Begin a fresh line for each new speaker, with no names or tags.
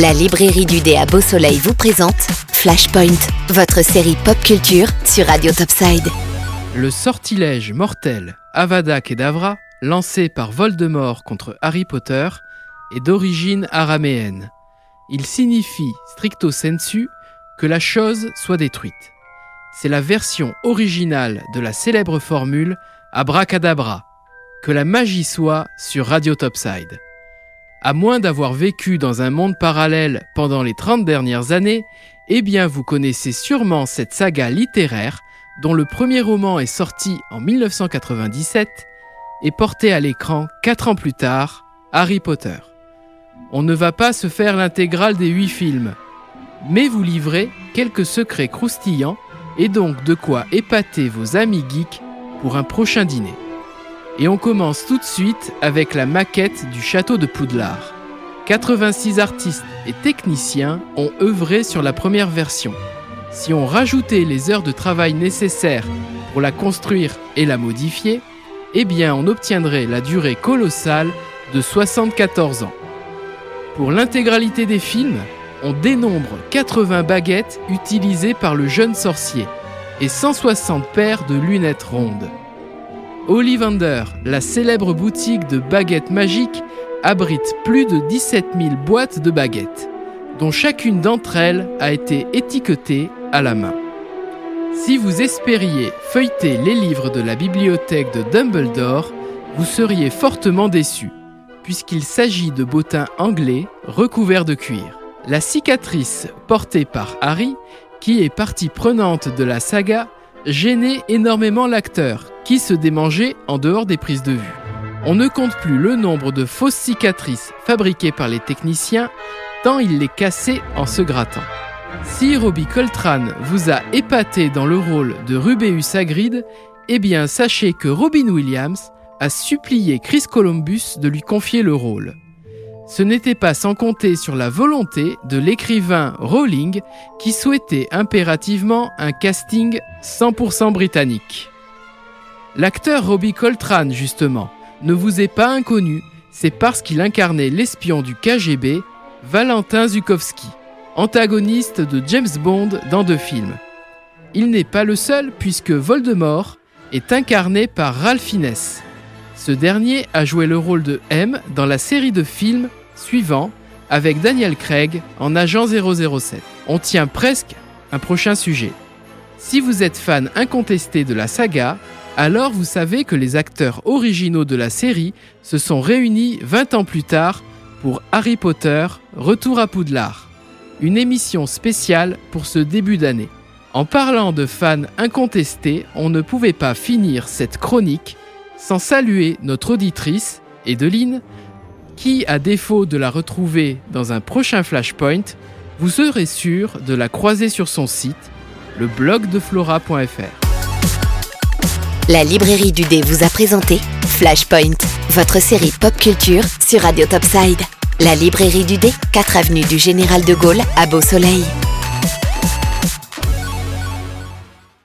La librairie du dé à Beau Soleil vous présente Flashpoint, votre série pop culture sur Radio Topside.
Le sortilège mortel Avada Kedavra, lancé par Voldemort contre Harry Potter, est d'origine araméenne. Il signifie stricto sensu que la chose soit détruite. C'est la version originale de la célèbre formule Abracadabra, que la magie soit sur Radio Topside. À moins d'avoir vécu dans un monde parallèle pendant les 30 dernières années, eh bien vous connaissez sûrement cette saga littéraire dont le premier roman est sorti en 1997 et porté à l'écran 4 ans plus tard, Harry Potter. On ne va pas se faire l'intégrale des 8 films, mais vous livrez quelques secrets croustillants et donc de quoi épater vos amis geeks pour un prochain dîner. Et on commence tout de suite avec la maquette du château de Poudlard. 86 artistes et techniciens ont œuvré sur la première version. Si on rajoutait les heures de travail nécessaires pour la construire et la modifier, eh bien on obtiendrait la durée colossale de 74 ans. Pour l'intégralité des films, on dénombre 80 baguettes utilisées par le jeune sorcier et 160 paires de lunettes rondes. Ollivander, la célèbre boutique de baguettes magiques, abrite plus de 17 000 boîtes de baguettes, dont chacune d'entre elles a été étiquetée à la main. Si vous espériez feuilleter les livres de la bibliothèque de Dumbledore, vous seriez fortement déçu, puisqu'il s'agit de bottins anglais recouverts de cuir. La cicatrice portée par Harry, qui est partie prenante de la saga, gênait énormément l'acteur, qui se démangeait en dehors des prises de vue. On ne compte plus le nombre de fausses cicatrices fabriquées par les techniciens, tant il les cassait en se grattant. Si Robbie Coltrane vous a épaté dans le rôle de Rubeus Hagrid, eh bien sachez que Robin Williams a supplié Chris Columbus de lui confier le rôle. Ce n'était pas sans compter sur la volonté de l'écrivain Rowling qui souhaitait impérativement un casting 100% britannique. L'acteur Robbie Coltrane, justement, ne vous est pas inconnu, c'est parce qu'il incarnait l'espion du KGB, Valentin Zukovsky, antagoniste de James Bond dans deux films. Il n'est pas le seul puisque Voldemort est incarné par Ralph Fiennes. Ce dernier a joué le rôle de M dans la série de films suivant avec Daniel Craig en agent 007. On tient presque un prochain sujet. Si vous êtes fan incontesté de la saga, alors vous savez que les acteurs originaux de la série se sont réunis 20 ans plus tard pour Harry Potter Retour à Poudlard, une émission spéciale pour ce début d'année. En parlant de fans incontestés, on ne pouvait pas finir cette chronique sans saluer notre auditrice, Edeline, qui, à défaut de la retrouver dans un prochain Flashpoint, vous serez sûr de la croiser sur son site, le blog de flora.fr.
La librairie du dé vous a présenté Flashpoint, votre série pop culture sur Radio Topside. La librairie du dé, 4 avenue du Général de Gaulle à Beau Soleil.